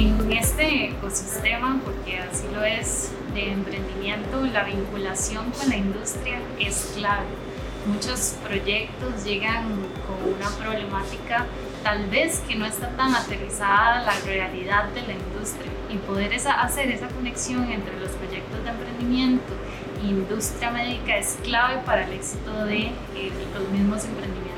En este ecosistema, porque así lo es, de emprendimiento, la vinculación con la industria es clave. Muchos proyectos llegan con una problemática tal vez que no está tan aterrizada a la realidad de la industria y poder esa, hacer esa conexión entre los proyectos de emprendimiento e industria médica es clave para el éxito de eh, los mismos emprendimientos